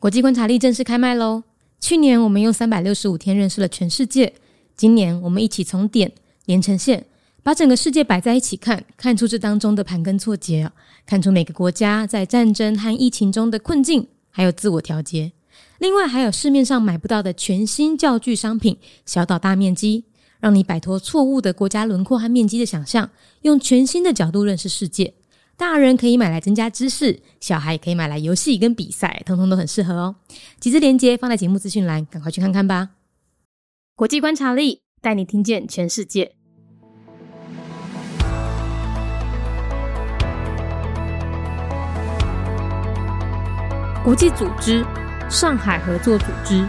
国际观察力正式开麦喽！去年我们用三百六十五天认识了全世界，今年我们一起从点连成线，把整个世界摆在一起看，看出这当中的盘根错节，看出每个国家在战争和疫情中的困境，还有自我调节。另外，还有市面上买不到的全新教具商品，小岛大面积，让你摆脱错误的国家轮廓和面积的想象，用全新的角度认识世界。大人可以买来增加知识，小孩也可以买来游戏跟比赛，通通都很适合哦。几支链接放在节目资讯栏，赶快去看看吧。国际观察力带你听见全世界。国际组织上海合作组织。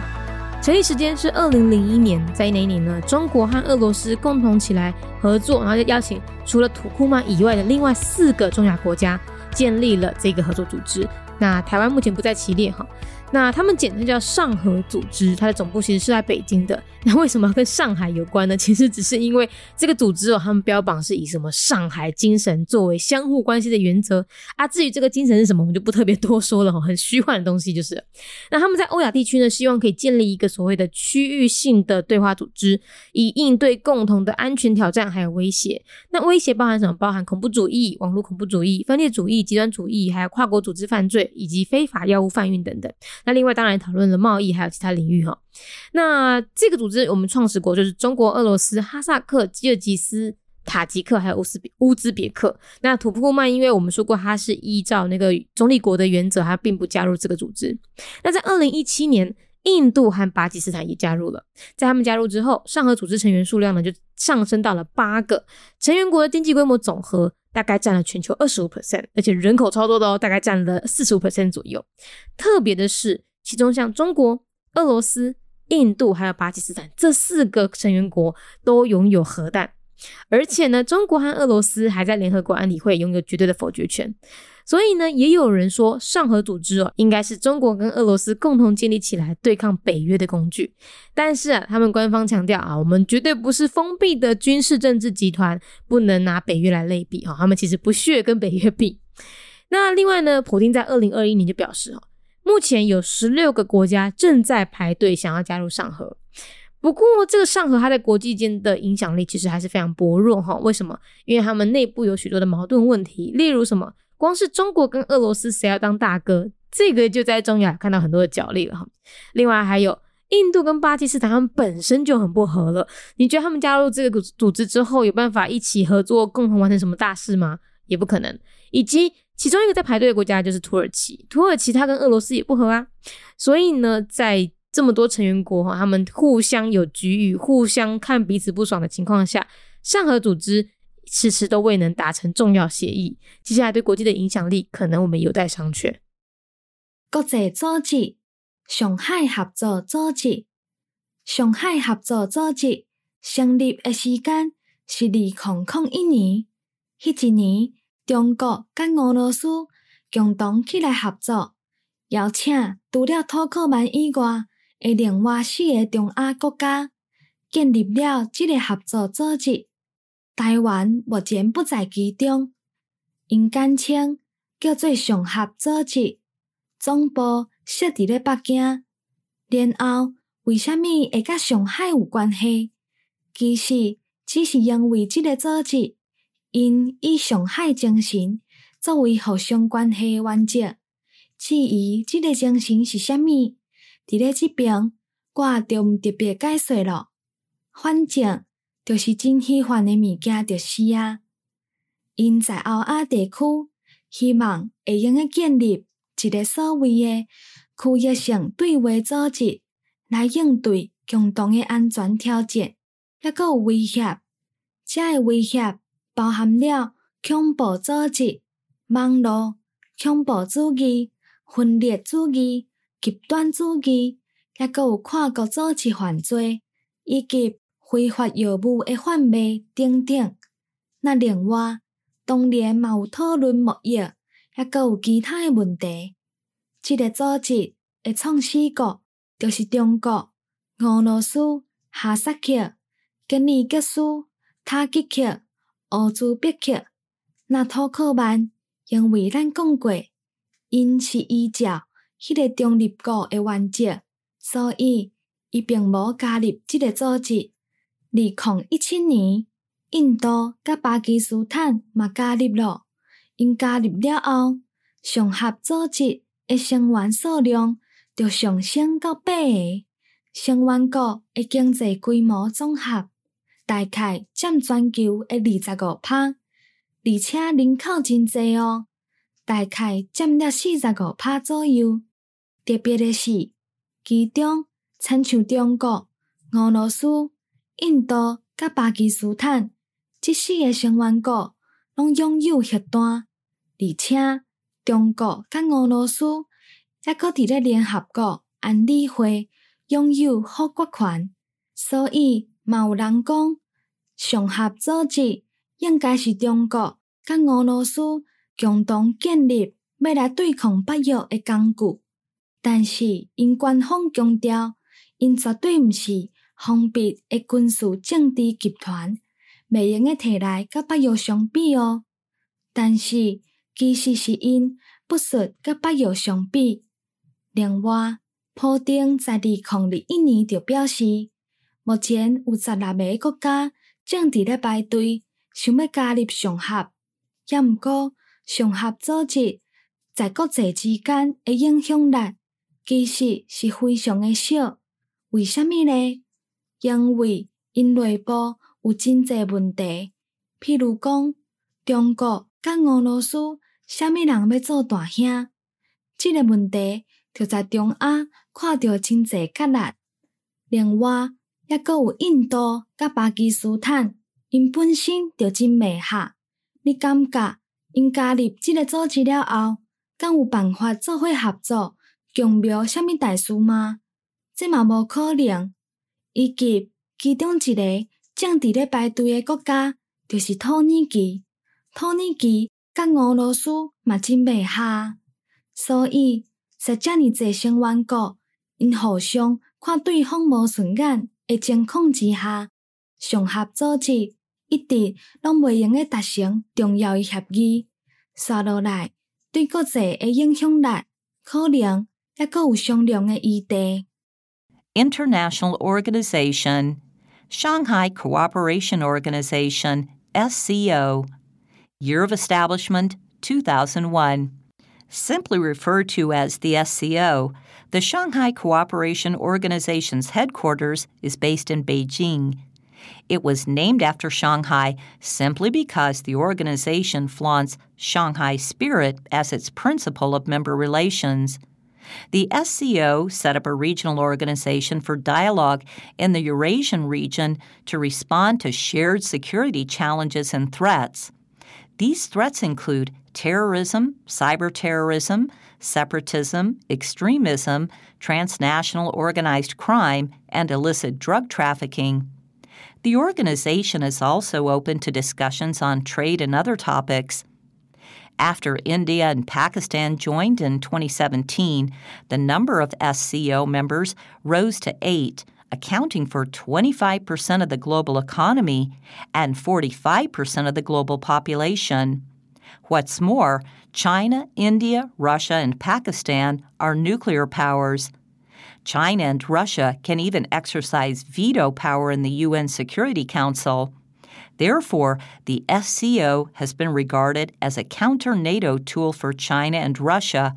成立时间是二零零一年，在那一年呢，中国和俄罗斯共同起来合作，然后就邀请除了土库曼以外的另外四个中亚国家，建立了这个合作组织。那台湾目前不在其列哈。那他们简称叫上合组织，它的总部其实是在北京的。那为什么跟上海有关呢？其实只是因为这个组织哦，他们标榜是以什么上海精神作为相互关系的原则啊。至于这个精神是什么，我们就不特别多说了哈，很虚幻的东西就是。那他们在欧亚地区呢，希望可以建立一个所谓的区域性的对话组织，以应对共同的安全挑战还有威胁。那威胁包含什么？包含恐怖主义、网络恐怖主义、分裂主义、极端主义，还有跨国组织犯罪以及非法药物贩运等等。那另外当然讨论了贸易还有其他领域哈。那这个组织我们创始国就是中国、俄罗斯、哈萨克、吉尔吉斯、塔吉克还有乌斯乌兹别克。那土库曼因为我们说过它是依照那个中立国的原则，它并不加入这个组织。那在二零一七年，印度和巴基斯坦也加入了。在他们加入之后，上合组织成员数量呢就上升到了八个成员国的经济规模总和大概占了全球二十五 percent，而且人口超多的哦，大概占了四十五 percent 左右。特别的是。其中，像中国、俄罗斯、印度还有巴基斯坦这四个成员国都拥有核弹，而且呢，中国和俄罗斯还在联合国安理会拥有绝对的否决权。所以呢，也有人说，上合组织哦，应该是中国跟俄罗斯共同建立起来对抗北约的工具。但是啊，他们官方强调啊，我们绝对不是封闭的军事政治集团，不能拿北约来类比哈。他们其实不屑跟北约比。那另外呢，普京在二零二一年就表示哦。目前有十六个国家正在排队想要加入上合，不过这个上合它在国际间的影响力其实还是非常薄弱哈。为什么？因为他们内部有许多的矛盾问题，例如什么？光是中国跟俄罗斯谁要当大哥，这个就在中亚看到很多的角力了哈。另外还有印度跟巴基斯坦，他们本身就很不和了。你觉得他们加入这个组织之后，有办法一起合作，共同完成什么大事吗？也不可能。以及其中一个在排队的国家就是土耳其，土耳其它跟俄罗斯也不和啊，所以呢，在这么多成员国哈，他们互相有局域、互相看彼此不爽的情况下，上合组织迟迟都未能达成重要协议，接下来对国际的影响力可能我们有待商榷。国际组织上海合作组织，上海合作组织成立的时间是二零零一年，迄一年。中国甲俄罗斯共同起来合作，邀请除了土库曼以外的另外四个中亚国家，建立了这个合作组织。台湾目前不在其中，因简称叫做上合组织，总部设伫咧北京。然后为虾米会甲上海有关系？其实只是因为这个组织。因以上海精神作为互相关系原则，至于即个精神是虾米，伫咧即边我就毋特别解释咯。反正就是真喜欢的物件，就是啊。因在欧亚地区，希望会用个建立一个所谓的区域性对话组织，来应对共同的安全挑战，抑个有威胁，这个威胁。包含了恐怖组织、网络恐怖主义、分裂主义、极端主义，也个有跨国组织犯罪以及非法药物的贩卖等等。那另外，当然嘛有讨论贸易，也个有其他的问题。这个组织的创始国就是中国、俄罗斯、哈萨克、吉尔吉斯、塔吉克。乌兹别克，那土库曼，因为咱讲过，因是依照迄个中立国的原则，所以伊并无加入即个组织。二零一七年，印度甲巴基斯坦嘛加入了。因加入了后，上合组织的成员数量就上升到八个。成员国的经济规模总和大概占全球的二十五趴，而且人口真济哦，大概占了四十五趴左右。特别的是，其中亲像中国、俄罗斯、印度甲巴基斯坦这四个成员国，拢拥有核弹，而且中国甲俄罗斯抑搁伫咧联合国安理会。拥有否决权，所以嘛有人讲，上合组织应该是中国甲俄罗斯共同建立要来对抗北约的工具。但是因官方强调，因绝对毋是封闭的军事政治集团，未用个摕来甲北约相比哦。但是其实是因不适甲北约相比。另外，普京在二零二一年就表示，目前有十六个国家正伫咧排队，想要加入上合。也毋过，上合组织在国际之间的影响力其实是非常的小。为虾米呢？因为因内部有真济问题，譬如讲，中国甲俄罗斯虾米人要做大兄，即个问题就在中亚。看到真济角力，另外还阁有印度甲巴基斯坦，因本身就真未合。你感觉因加入即个组织了后，敢有办法做伙合作，共谋虾米大事吗？这嘛无可能。以及其中一个正伫咧排队诶国家，就是土耳其。土耳其甲俄罗斯嘛真未合，所以在遮尔济成员国。因互相看对方无顺眼的情况之下，上合组织一直拢未用诶达成重要诶协议，刷落来对国际诶影响力可能还阁有商量诶余地。International Organization Shanghai Cooperation Organization SCO Year of Establishment 2001 Simply referred to as the SCO the Shanghai Cooperation Organization's headquarters is based in Beijing. It was named after Shanghai simply because the organization flaunts Shanghai spirit as its principle of member relations. The SCO set up a regional organization for dialogue in the Eurasian region to respond to shared security challenges and threats. These threats include terrorism, cyber terrorism, separatism, extremism, transnational organized crime, and illicit drug trafficking. The organization is also open to discussions on trade and other topics. After India and Pakistan joined in 2017, the number of SCO members rose to eight, accounting for 25% of the global economy and 45% of the global population. What's more, China, India, Russia, and Pakistan are nuclear powers. China and Russia can even exercise veto power in the UN Security Council. Therefore, the SCO has been regarded as a counter NATO tool for China and Russia,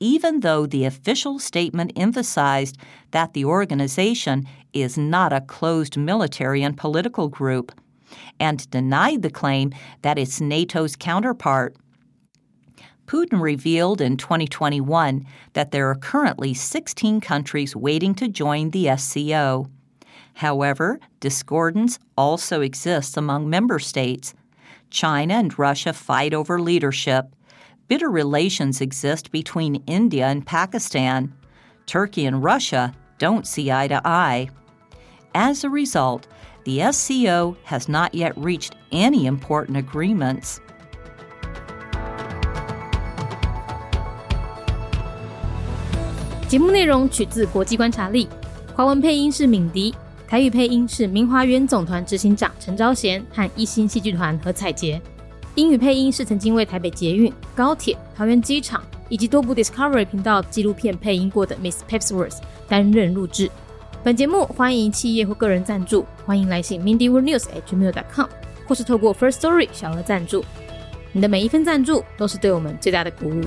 even though the official statement emphasized that the organization is not a closed military and political group, and denied the claim that it's NATO's counterpart. Putin revealed in 2021 that there are currently 16 countries waiting to join the SCO. However, discordance also exists among member states. China and Russia fight over leadership. Bitter relations exist between India and Pakistan. Turkey and Russia don't see eye to eye. As a result, the SCO has not yet reached any important agreements. 台语配音是明华园总团执行长陈昭贤和一星戏剧团何彩杰，英语配音是曾经为台北捷运、高铁、桃园机场。以及多部 Discovery 频道纪录片配音过的 Miss Pepsworth 担任录制。本节目欢迎企业或个人赞助，欢迎来信 mindyworldnews@gmail.com，或是透过 First Story 小额赞助。你的每一份赞助都是对我们最大的鼓舞。